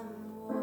someone.